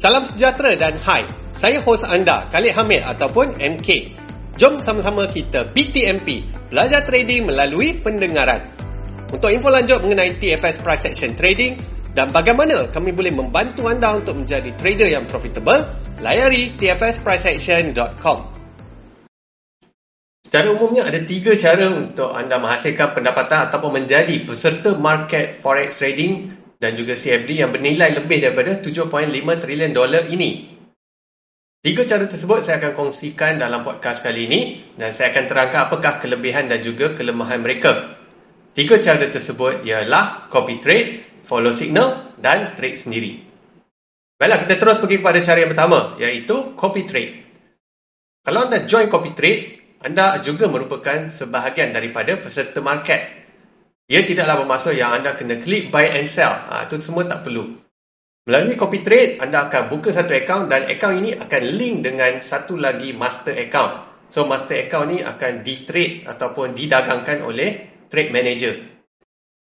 Salam sejahtera dan hai. Saya hos anda, Khalid Hamid ataupun MK. Jom sama-sama kita BTMP, belajar trading melalui pendengaran. Untuk info lanjut mengenai TFS Price Action Trading dan bagaimana kami boleh membantu anda untuk menjadi trader yang profitable, layari tfspriceaction.com. Secara umumnya ada tiga cara untuk anda menghasilkan pendapatan ataupun menjadi peserta market forex trading dan juga CFD yang bernilai lebih daripada 7.5 trilion dolar ini. Tiga cara tersebut saya akan kongsikan dalam podcast kali ini dan saya akan terangkan apakah kelebihan dan juga kelemahan mereka. Tiga cara tersebut ialah copy trade, follow signal dan trade sendiri. Baiklah, kita terus pergi kepada cara yang pertama iaitu copy trade. Kalau anda join copy trade, anda juga merupakan sebahagian daripada peserta market ia tidaklah bermaksud yang anda kena klik buy and sell. Ha, itu semua tak perlu. Melalui copy trade, anda akan buka satu account dan account ini akan link dengan satu lagi master account. So, master account ni akan di-trade ataupun didagangkan oleh trade manager.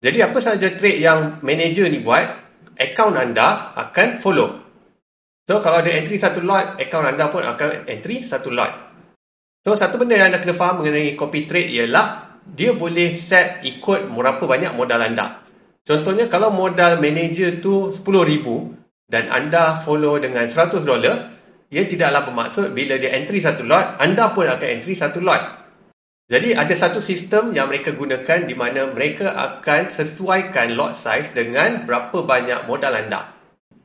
Jadi, apa sahaja trade yang manager ni buat, account anda akan follow. So, kalau ada entry satu lot, account anda pun akan entry satu lot. So, satu benda yang anda kena faham mengenai copy trade ialah dia boleh set ikut berapa banyak modal anda. Contohnya kalau modal manager tu RM10,000 dan anda follow dengan $100, ia tidaklah bermaksud bila dia entry satu lot, anda pun akan entry satu lot. Jadi ada satu sistem yang mereka gunakan di mana mereka akan sesuaikan lot size dengan berapa banyak modal anda.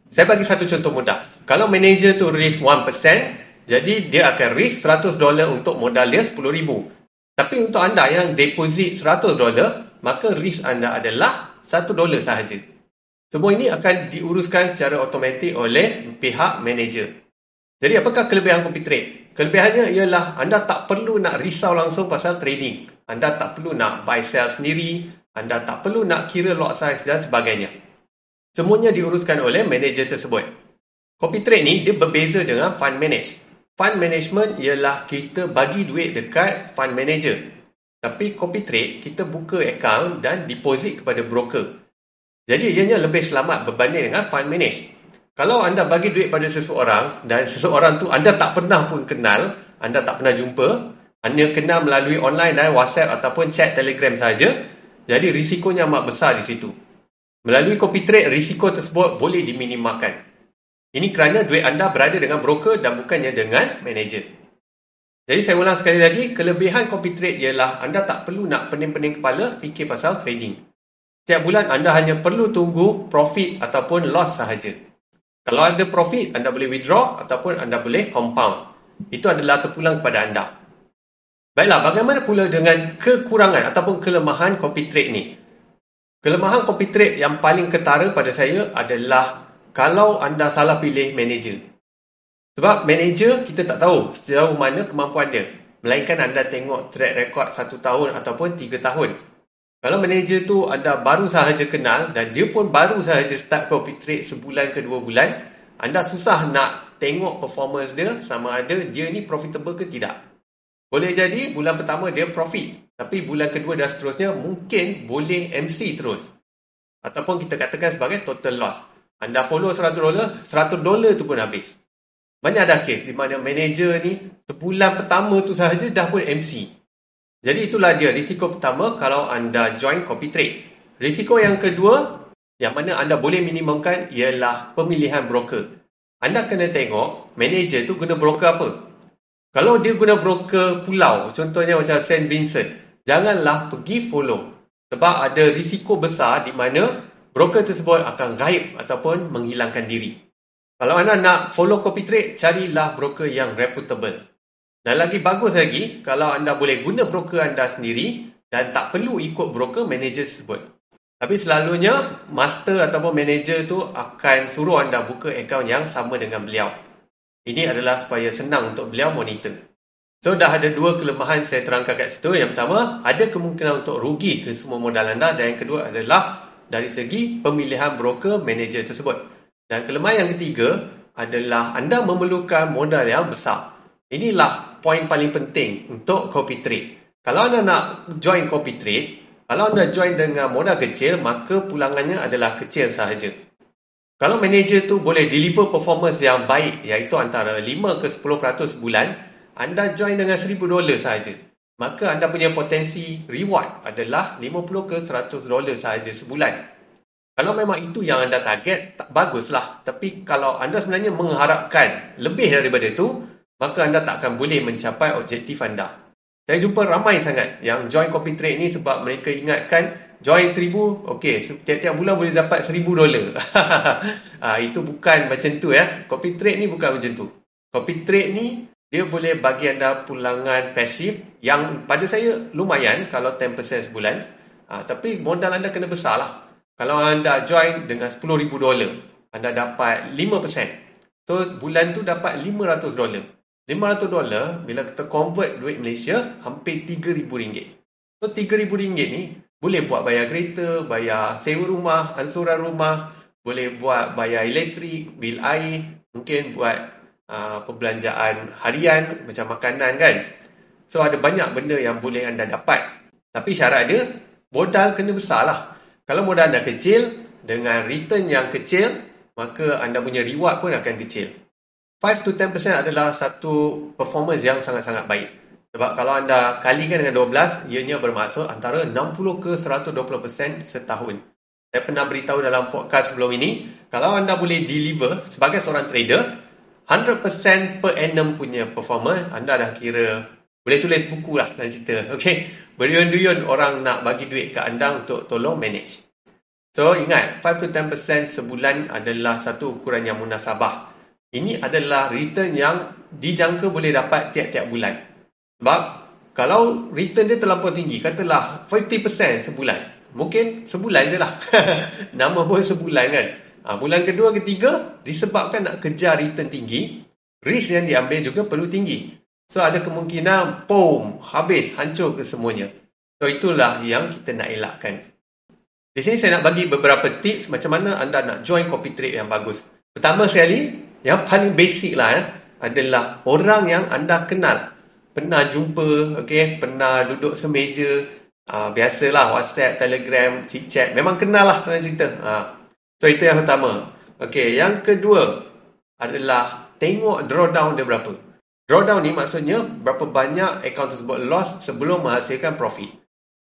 Saya bagi satu contoh mudah. Kalau manager tu risk 1%, jadi dia akan risk $100 untuk modal dia RM10,000. Tapi untuk anda yang deposit 100 dolar, maka risk anda adalah 1 dolar sahaja. Semua ini akan diuruskan secara automatik oleh pihak manager. Jadi apakah kelebihan copy trade? Kelebihannya ialah anda tak perlu nak risau langsung pasal trading. Anda tak perlu nak buy sell sendiri, anda tak perlu nak kira lot size dan sebagainya. Semuanya diuruskan oleh manager tersebut. Copy trade ni dia berbeza dengan fund manage. Fund management ialah kita bagi duit dekat fund manager. Tapi copy trade, kita buka account dan deposit kepada broker. Jadi ianya lebih selamat berbanding dengan fund manage. Kalau anda bagi duit pada seseorang dan seseorang tu anda tak pernah pun kenal, anda tak pernah jumpa, anda kenal melalui online dan WhatsApp ataupun chat Telegram saja, jadi risikonya amat besar di situ. Melalui copy trade, risiko tersebut boleh diminimalkan. Ini kerana duit anda berada dengan broker dan bukannya dengan manager. Jadi saya ulang sekali lagi, kelebihan copy trade ialah anda tak perlu nak pening-pening kepala fikir pasal trading. Setiap bulan anda hanya perlu tunggu profit ataupun loss sahaja. Kalau ada profit, anda boleh withdraw ataupun anda boleh compound. Itu adalah terpulang kepada anda. Baiklah, bagaimana pula dengan kekurangan ataupun kelemahan copy trade ni? Kelemahan copy trade yang paling ketara pada saya adalah kalau anda salah pilih manager. Sebab manager kita tak tahu sejauh mana kemampuan dia. Melainkan anda tengok track record satu tahun ataupun tiga tahun. Kalau manager tu anda baru sahaja kenal dan dia pun baru sahaja start copy trade sebulan ke dua bulan, anda susah nak tengok performance dia sama ada dia ni profitable ke tidak. Boleh jadi bulan pertama dia profit, tapi bulan kedua dan seterusnya mungkin boleh MC terus. Ataupun kita katakan sebagai total loss. Anda follow 100 dolar, 100 dolar tu pun habis. Banyak ada kes di mana manager ni sebulan pertama tu sahaja dah pun MC. Jadi itulah dia risiko pertama kalau anda join copy trade. Risiko yang kedua yang mana anda boleh minimumkan ialah pemilihan broker. Anda kena tengok manager tu guna broker apa. Kalau dia guna broker pulau, contohnya macam St. Vincent, janganlah pergi follow. Sebab ada risiko besar di mana broker tersebut akan gaib ataupun menghilangkan diri. Kalau anda nak follow copy trade, carilah broker yang reputable. Dan lagi bagus lagi, kalau anda boleh guna broker anda sendiri dan tak perlu ikut broker manager tersebut. Tapi selalunya, master ataupun manager tu akan suruh anda buka account yang sama dengan beliau. Ini adalah supaya senang untuk beliau monitor. So, dah ada dua kelemahan saya terangkan kat situ. Yang pertama, ada kemungkinan untuk rugi ke semua modal anda. Dan yang kedua adalah dari segi pemilihan broker manager tersebut. Dan kelemahan yang ketiga adalah anda memerlukan modal yang besar. Inilah poin paling penting untuk copy trade. Kalau anda nak join copy trade, kalau anda join dengan modal kecil, maka pulangannya adalah kecil sahaja. Kalau manager tu boleh deliver performance yang baik iaitu antara 5 ke 10% sebulan, anda join dengan 1000 dolar sahaja. Maka anda punya potensi reward adalah 50 ke 100 dolar sahaja sebulan. Kalau memang itu yang anda target, tak baguslah. Tapi kalau anda sebenarnya mengharapkan lebih daripada itu, maka anda tak akan boleh mencapai objektif anda. Saya jumpa ramai sangat yang join copy trade ni sebab mereka ingatkan join seribu, okey, setiap-tiap bulan boleh dapat seribu dolar. ha, itu bukan macam tu ya. Copy trade ni bukan macam tu. Copy trade ni dia boleh bagi anda pulangan pasif yang pada saya lumayan kalau 10% sebulan. Ha, tapi modal anda kena besar lah. Kalau anda join dengan 10,000 dolar, anda dapat 5%. So bulan tu dapat 500 dolar. 500 dolar bila kita convert duit Malaysia hampir RM3,000. So RM3,000 ni boleh buat bayar kereta, bayar sewa rumah, ansuran rumah, boleh buat bayar elektrik, bil air, mungkin buat uh, perbelanjaan harian macam makanan kan. So ada banyak benda yang boleh anda dapat. Tapi syarat dia modal kena besar lah. Kalau modal anda kecil dengan return yang kecil, maka anda punya reward pun akan kecil. 5 to 10% adalah satu performance yang sangat-sangat baik. Sebab kalau anda kalikan dengan 12, ianya bermaksud antara 60 ke 120% setahun. Saya pernah beritahu dalam podcast sebelum ini, kalau anda boleh deliver sebagai seorang trader, 100% per annum punya performance, anda dah kira boleh tulis buku lah dalam cerita. Okay? Beriun-duyun orang nak bagi duit ke anda untuk tolong manage. So ingat, 5 to 10% sebulan adalah satu ukuran yang munasabah. Ini adalah return yang dijangka boleh dapat tiap-tiap bulan. Sebab kalau return dia terlampau tinggi, katalah 50% sebulan. Mungkin sebulan je lah. Nama pun sebulan kan. Ha, bulan kedua, ketiga, disebabkan nak kejar return tinggi, risk yang diambil juga perlu tinggi. So ada kemungkinan, boom, habis, hancur ke semuanya. So itulah yang kita nak elakkan. Di sini saya nak bagi beberapa tips macam mana anda nak join copy trade yang bagus. Pertama sekali, yang paling basic lah eh, adalah orang yang anda kenal. Pernah jumpa, okay, pernah duduk semeja, uh, biasalah WhatsApp, Telegram, chit-chat. Memang kenal lah senang cerita. Uh. So itu yang pertama. Okay, yang kedua adalah tengok drawdown dia berapa. Drawdown ni maksudnya berapa banyak account tersebut loss sebelum menghasilkan profit.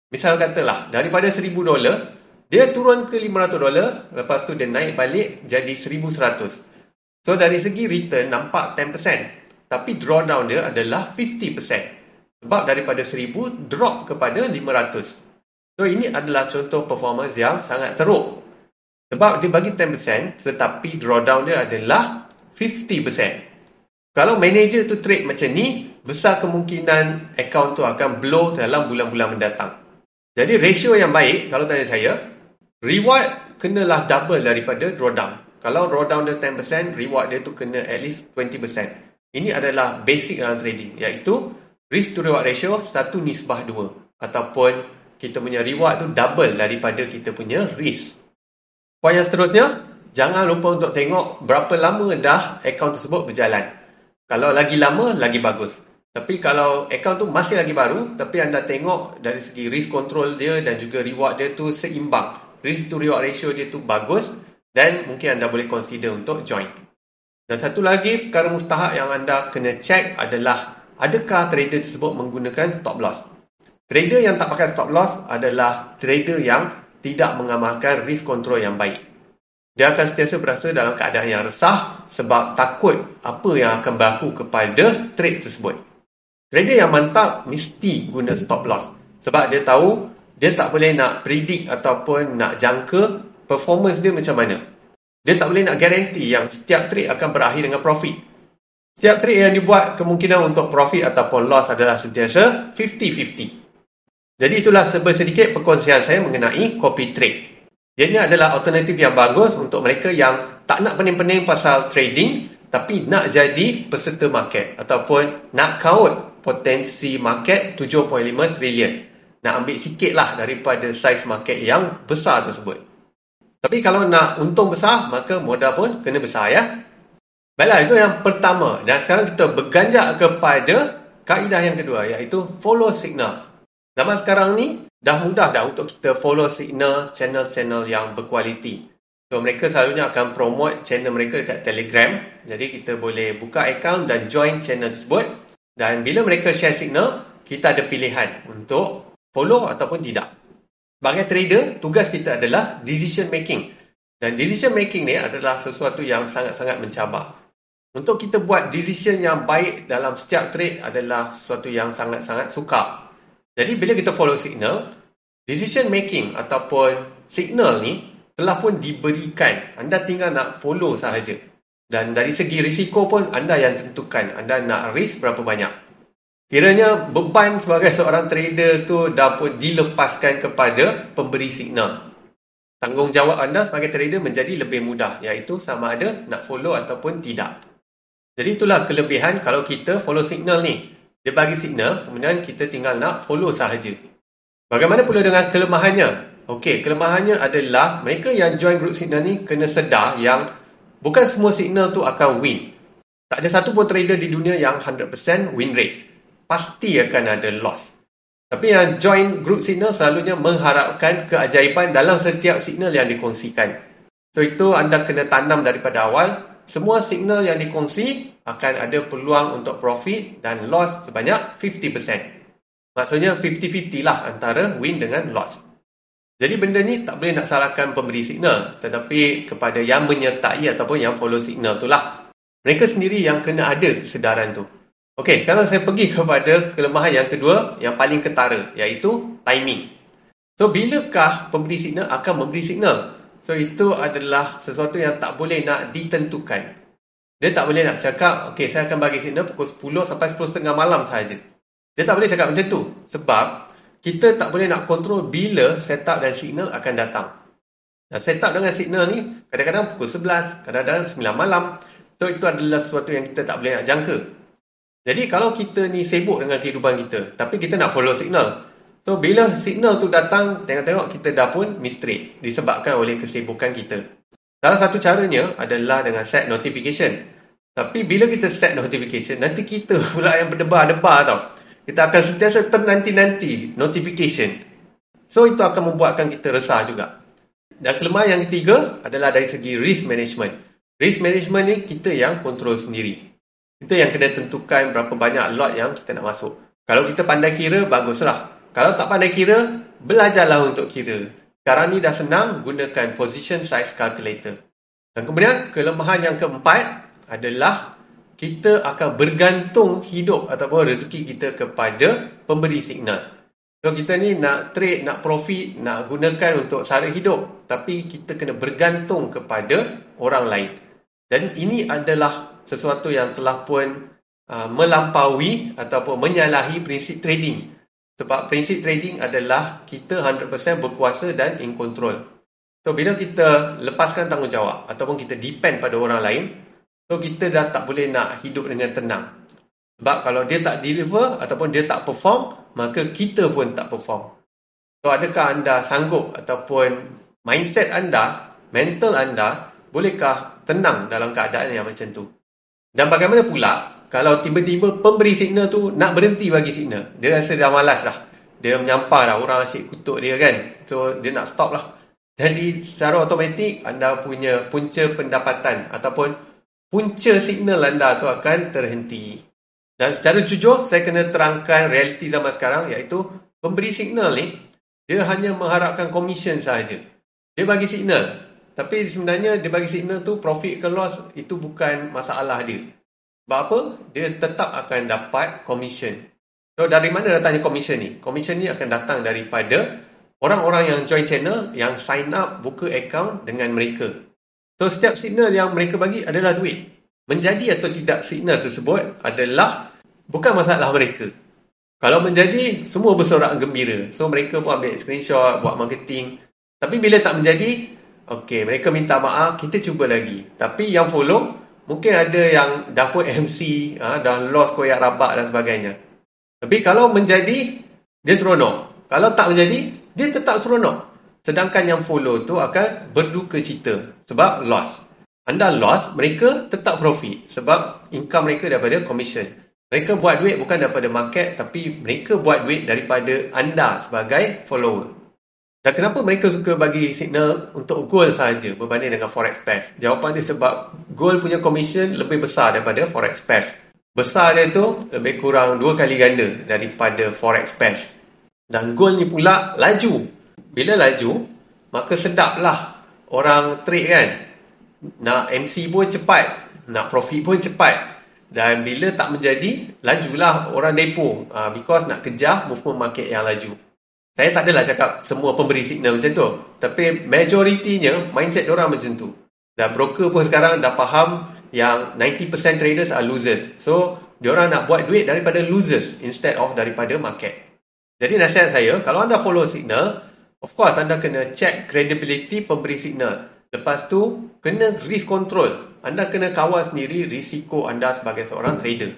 Misal katalah, daripada 1000 dolar, dia turun ke 500 dolar, lepas tu dia naik balik jadi 1100. So dari segi return nampak 10%. Tapi drawdown dia adalah 50%. Sebab daripada 1000 drop kepada 500. So ini adalah contoh performance yang sangat teruk. Sebab dia bagi 10% tetapi drawdown dia adalah 50%. Kalau manager tu trade macam ni, besar kemungkinan account tu akan blow dalam bulan-bulan mendatang. Jadi ratio yang baik kalau tanya saya, reward kenalah double daripada drawdown. Kalau drawdown dia 10%, reward dia tu kena at least 20%. Ini adalah basic dalam trading. Iaitu risk to reward ratio satu nisbah dua. Ataupun kita punya reward tu double daripada kita punya risk. Poin yang seterusnya, jangan lupa untuk tengok berapa lama dah account tersebut berjalan. Kalau lagi lama, lagi bagus. Tapi kalau account tu masih lagi baru, tapi anda tengok dari segi risk control dia dan juga reward dia tu seimbang. Risk to reward ratio dia tu bagus, dan mungkin anda boleh consider untuk join. Dan satu lagi perkara mustahak yang anda kena check adalah adakah trader tersebut menggunakan stop loss. Trader yang tak pakai stop loss adalah trader yang tidak mengamalkan risk control yang baik. Dia akan sentiasa berasa dalam keadaan yang resah sebab takut apa yang akan berlaku kepada trade tersebut. Trader yang mantap mesti guna stop loss sebab dia tahu dia tak boleh nak predict ataupun nak jangka performance dia macam mana. Dia tak boleh nak garanti yang setiap trade akan berakhir dengan profit. Setiap trade yang dibuat kemungkinan untuk profit ataupun loss adalah sentiasa 50-50. Jadi itulah sedikit perkongsian saya mengenai copy trade. Ianya adalah alternatif yang bagus untuk mereka yang tak nak pening-pening pasal trading tapi nak jadi peserta market ataupun nak kaut potensi market 7.5 trilion. Nak ambil sikit lah daripada size market yang besar tersebut. Tapi kalau nak untung besar, maka modal pun kena besar ya. Baiklah, itu yang pertama. Dan sekarang kita berganjak kepada kaedah yang kedua, iaitu follow signal. Zaman sekarang ni, dah mudah dah untuk kita follow signal channel-channel yang berkualiti. So mereka selalunya akan promote channel mereka dekat Telegram. Jadi kita boleh buka account dan join channel tersebut. Dan bila mereka share signal, kita ada pilihan untuk follow ataupun tidak. Sebagai trader, tugas kita adalah decision making. Dan decision making ni adalah sesuatu yang sangat-sangat mencabar. Untuk kita buat decision yang baik dalam setiap trade adalah sesuatu yang sangat-sangat sukar. Jadi bila kita follow signal, decision making ataupun signal ni telah pun diberikan. Anda tinggal nak follow sahaja. Dan dari segi risiko pun anda yang tentukan. Anda nak risk berapa banyak. Kiranya beban sebagai seorang trader tu dah pun dilepaskan kepada pemberi signal. Tanggungjawab anda sebagai trader menjadi lebih mudah. Iaitu sama ada nak follow ataupun tidak. Jadi itulah kelebihan kalau kita follow signal ni. Dia bagi signal, kemudian kita tinggal nak follow sahaja. Bagaimana pula dengan kelemahannya? Okey, kelemahannya adalah mereka yang join group signal ni kena sedar yang bukan semua signal tu akan win. Tak ada satu pun trader di dunia yang 100% win rate. Pasti akan ada loss. Tapi yang join group signal selalunya mengharapkan keajaiban dalam setiap signal yang dikongsikan. So itu anda kena tanam daripada awal. Semua signal yang dikongsi akan ada peluang untuk profit dan loss sebanyak 50%. Maksudnya 50-50 lah antara win dengan loss. Jadi benda ni tak boleh nak salahkan pemberi signal tetapi kepada yang menyertai ataupun yang follow signal tu lah. Mereka sendiri yang kena ada kesedaran tu. Okey, sekarang saya pergi kepada kelemahan yang kedua yang paling ketara iaitu timing. So bilakah pemberi signal akan memberi signal? So itu adalah sesuatu yang tak boleh nak ditentukan. Dia tak boleh nak cakap, okey saya akan bagi signal pukul 10 sampai 10.30 malam sahaja. Dia tak boleh cakap macam tu sebab kita tak boleh nak kontrol bila setup dan signal akan datang. Dan setup dengan signal ni kadang-kadang pukul 11, kadang-kadang 9 malam. So itu adalah sesuatu yang kita tak boleh nak jangka. Jadi kalau kita ni sibuk dengan kehidupan kita, tapi kita nak follow signal. So bila signal tu datang, tengok-tengok kita dah pun mistake disebabkan oleh kesibukan kita. Salah satu caranya adalah dengan set notification. Tapi bila kita set notification, nanti kita pula yang berdebar-debar tau. Kita akan sentiasa ternanti-nanti notification. So itu akan membuatkan kita resah juga. Dan kelemahan yang ketiga adalah dari segi risk management. Risk management ni kita yang kontrol sendiri. Kita yang kena tentukan berapa banyak lot yang kita nak masuk. Kalau kita pandai kira, baguslah. Kalau tak pandai kira, belajarlah untuk kira. Sekarang ni dah senang gunakan position size calculator. Dan kemudian kelemahan yang keempat adalah kita akan bergantung hidup ataupun rezeki kita kepada pemberi signal. So kita ni nak trade, nak profit, nak gunakan untuk sara hidup. Tapi kita kena bergantung kepada orang lain. Dan ini adalah sesuatu yang telah pun uh, melampaui ataupun menyalahi prinsip trading. Sebab prinsip trading adalah kita 100% berkuasa dan in control. So bila kita lepaskan tanggungjawab ataupun kita depend pada orang lain, So kita dah tak boleh nak hidup dengan tenang. Sebab kalau dia tak deliver ataupun dia tak perform, maka kita pun tak perform. So adakah anda sanggup ataupun mindset anda, mental anda, bolehkah tenang dalam keadaan yang macam tu? Dan bagaimana pula kalau tiba-tiba pemberi signal tu nak berhenti bagi signal? Dia rasa dah malas dah. Dia menyampah dah orang asyik kutuk dia kan. So dia nak stop lah. Jadi secara automatik anda punya punca pendapatan ataupun punca signal anda tu akan terhenti. Dan secara jujur, saya kena terangkan realiti zaman sekarang iaitu pemberi signal ni, dia hanya mengharapkan komisen sahaja. Dia bagi signal. Tapi sebenarnya dia bagi signal tu profit ke loss itu bukan masalah dia. Sebab apa? Dia tetap akan dapat komisen. So dari mana datangnya komisen ni? Komisen ni akan datang daripada orang-orang yang join channel yang sign up buka account dengan mereka. So setiap signal yang mereka bagi adalah duit. Menjadi atau tidak signal tersebut adalah bukan masalah mereka. Kalau menjadi, semua bersorak gembira. So mereka pun ambil screenshot, buat marketing. Tapi bila tak menjadi, okay, mereka minta maaf, kita cuba lagi. Tapi yang follow, mungkin ada yang dah pun MC, ha, dah lost koyak rabak dan sebagainya. Tapi kalau menjadi, dia seronok. Kalau tak menjadi, dia tetap seronok. Sedangkan yang follow tu akan berduka cita sebab loss. Anda loss, mereka tetap profit sebab income mereka daripada commission. Mereka buat duit bukan daripada market tapi mereka buat duit daripada anda sebagai follower. Dan kenapa mereka suka bagi signal untuk gold sahaja berbanding dengan forex pairs? Jawapan dia sebab gold punya commission lebih besar daripada forex pairs. Besar dia tu lebih kurang dua kali ganda daripada forex pairs. Dan gold ni pula laju. Bila laju, maka sedaplah orang trade kan. Nak MC pun cepat, nak profit pun cepat. Dan bila tak menjadi, lajulah orang depo. Uh, because nak kejar movement market yang laju. Saya tak adalah cakap semua pemberi signal macam tu. Tapi majoritinya mindset orang macam tu. Dan broker pun sekarang dah faham yang 90% traders are losers. So, diorang nak buat duit daripada losers instead of daripada market. Jadi nasihat saya, kalau anda follow signal, of course anda kena check credibility pemberi signal. Lepas tu, kena risk control. Anda kena kawal sendiri risiko anda sebagai seorang trader.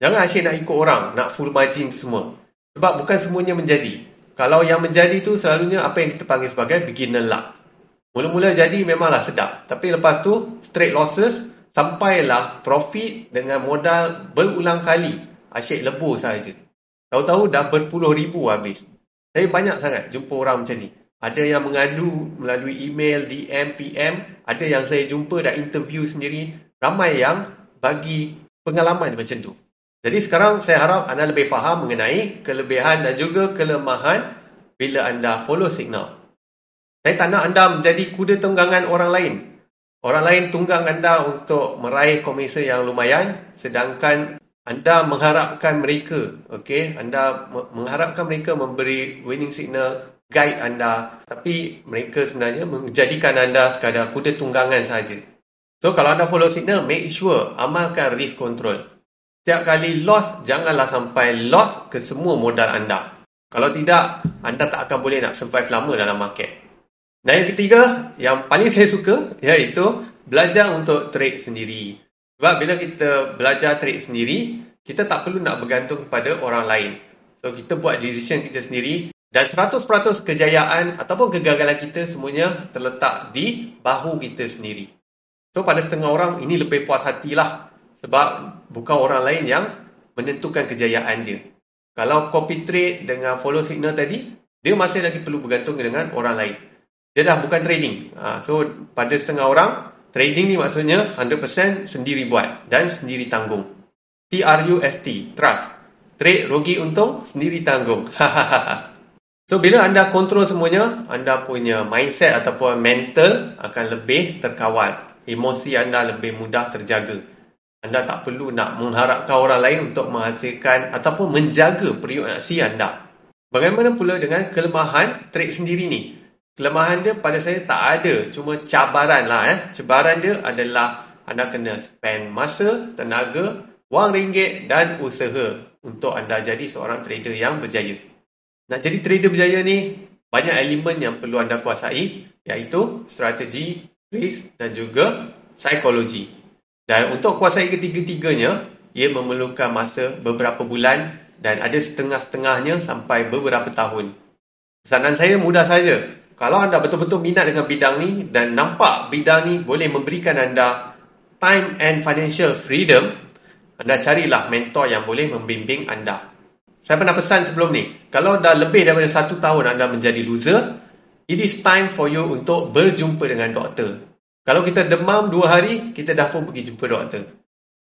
Jangan asyik nak ikut orang, nak full margin semua. Sebab bukan semuanya menjadi. Kalau yang menjadi tu selalunya apa yang kita panggil sebagai beginner luck. Mula-mula jadi memanglah sedap. Tapi lepas tu, straight losses, sampailah profit dengan modal berulang kali. Asyik lebur sahaja. Tahu-tahu dah berpuluh ribu habis. Saya banyak sangat jumpa orang macam ni. Ada yang mengadu melalui email, DM, PM. Ada yang saya jumpa dah interview sendiri. Ramai yang bagi pengalaman macam tu. Jadi sekarang saya harap anda lebih faham mengenai kelebihan dan juga kelemahan bila anda follow signal. Saya tak nak anda menjadi kuda tunggangan orang lain. Orang lain tunggang anda untuk meraih komisi yang lumayan sedangkan anda mengharapkan mereka, okay? anda mengharapkan mereka memberi winning signal guide anda tapi mereka sebenarnya menjadikan anda sekadar kuda tunggangan saja. So kalau anda follow signal, make sure amalkan risk control. Setiap kali loss, janganlah sampai loss ke semua modal anda. Kalau tidak, anda tak akan boleh nak survive lama dalam market. Dan yang ketiga, yang paling saya suka, iaitu belajar untuk trade sendiri. Sebab bila kita belajar trade sendiri, kita tak perlu nak bergantung kepada orang lain. So, kita buat decision kita sendiri. Dan 100% kejayaan ataupun kegagalan kita semuanya terletak di bahu kita sendiri. So, pada setengah orang, ini lebih puas hatilah sebab bukan orang lain yang menentukan kejayaan dia. Kalau copy trade dengan follow signal tadi, dia masih lagi perlu bergantung dengan orang lain. Dia dah bukan trading. Ha, so, pada setengah orang, trading ni maksudnya 100% sendiri buat dan sendiri tanggung. T-R-U-S-T, trust. Trade, rugi, untung, sendiri tanggung. so, bila anda kontrol semuanya, anda punya mindset ataupun mental akan lebih terkawal. Emosi anda lebih mudah terjaga. Anda tak perlu nak mengharapkan orang lain untuk menghasilkan ataupun menjaga periuk nasi anda. Bagaimana pula dengan kelemahan trade sendiri ni? Kelemahan dia pada saya tak ada. Cuma cabaran lah. Eh. Cabaran dia adalah anda kena spend masa, tenaga, wang ringgit dan usaha untuk anda jadi seorang trader yang berjaya. Nak jadi trader berjaya ni, banyak elemen yang perlu anda kuasai iaitu strategi, risk dan juga psikologi. Dan untuk kuasai ketiga-tiganya, ia memerlukan masa beberapa bulan dan ada setengah-setengahnya sampai beberapa tahun. Pesanan saya mudah saja. Kalau anda betul-betul minat dengan bidang ni dan nampak bidang ni boleh memberikan anda time and financial freedom, anda carilah mentor yang boleh membimbing anda. Saya pernah pesan sebelum ni, kalau dah lebih daripada satu tahun anda menjadi loser, it is time for you untuk berjumpa dengan doktor. Kalau kita demam dua hari, kita dah pun pergi jumpa doktor.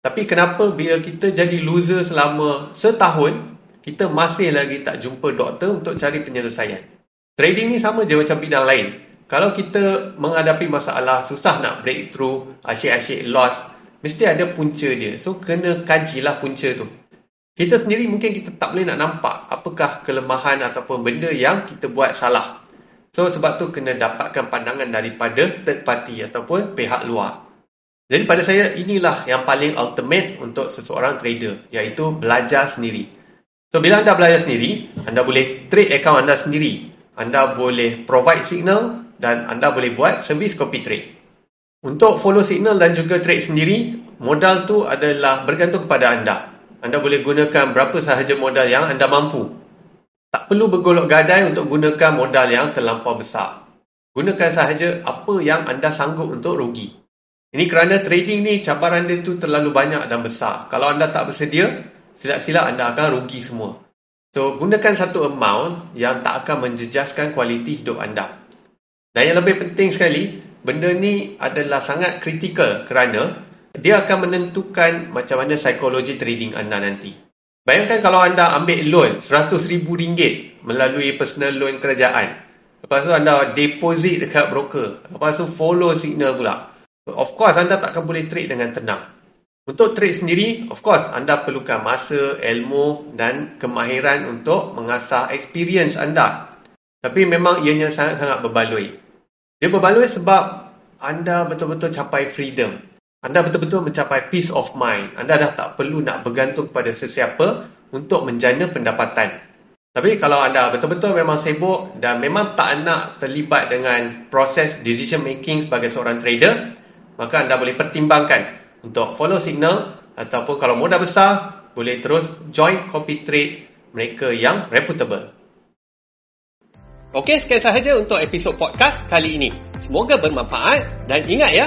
Tapi kenapa bila kita jadi loser selama setahun, kita masih lagi tak jumpa doktor untuk cari penyelesaian. Trading ni sama je macam bidang lain. Kalau kita menghadapi masalah, susah nak breakthrough, asyik-asyik loss, mesti ada punca dia. So, kena kajilah punca tu. Kita sendiri mungkin kita tak boleh nak nampak apakah kelemahan ataupun benda yang kita buat salah. So sebab tu kena dapatkan pandangan daripada third party ataupun pihak luar. Jadi pada saya inilah yang paling ultimate untuk seseorang trader iaitu belajar sendiri. So bila anda belajar sendiri, anda boleh trade account anda sendiri. Anda boleh provide signal dan anda boleh buat service copy trade. Untuk follow signal dan juga trade sendiri, modal tu adalah bergantung kepada anda. Anda boleh gunakan berapa sahaja modal yang anda mampu. Tak perlu bergolok gadai untuk gunakan modal yang terlampau besar. Gunakan sahaja apa yang anda sanggup untuk rugi. Ini kerana trading ni cabaran dia tu terlalu banyak dan besar. Kalau anda tak bersedia, silap-silap anda akan rugi semua. So, gunakan satu amount yang tak akan menjejaskan kualiti hidup anda. Dan yang lebih penting sekali, benda ni adalah sangat kritikal kerana dia akan menentukan macam mana psikologi trading anda nanti. Bayangkan kalau anda ambil loan RM100,000 melalui personal loan kerajaan. Lepas tu anda deposit dekat broker. Lepas tu follow signal pula. Of course, anda takkan boleh trade dengan tenang. Untuk trade sendiri, of course, anda perlukan masa, ilmu dan kemahiran untuk mengasah experience anda. Tapi memang ianya sangat-sangat berbaloi. Dia berbaloi sebab anda betul-betul capai freedom. Anda betul-betul mencapai peace of mind. Anda dah tak perlu nak bergantung kepada sesiapa untuk menjana pendapatan. Tapi kalau anda betul-betul memang sibuk dan memang tak nak terlibat dengan proses decision making sebagai seorang trader, maka anda boleh pertimbangkan untuk follow signal ataupun kalau modal besar boleh terus join copy trade mereka yang reputable. Okey, sekian sahaja untuk episod podcast kali ini. Semoga bermanfaat dan ingat ya,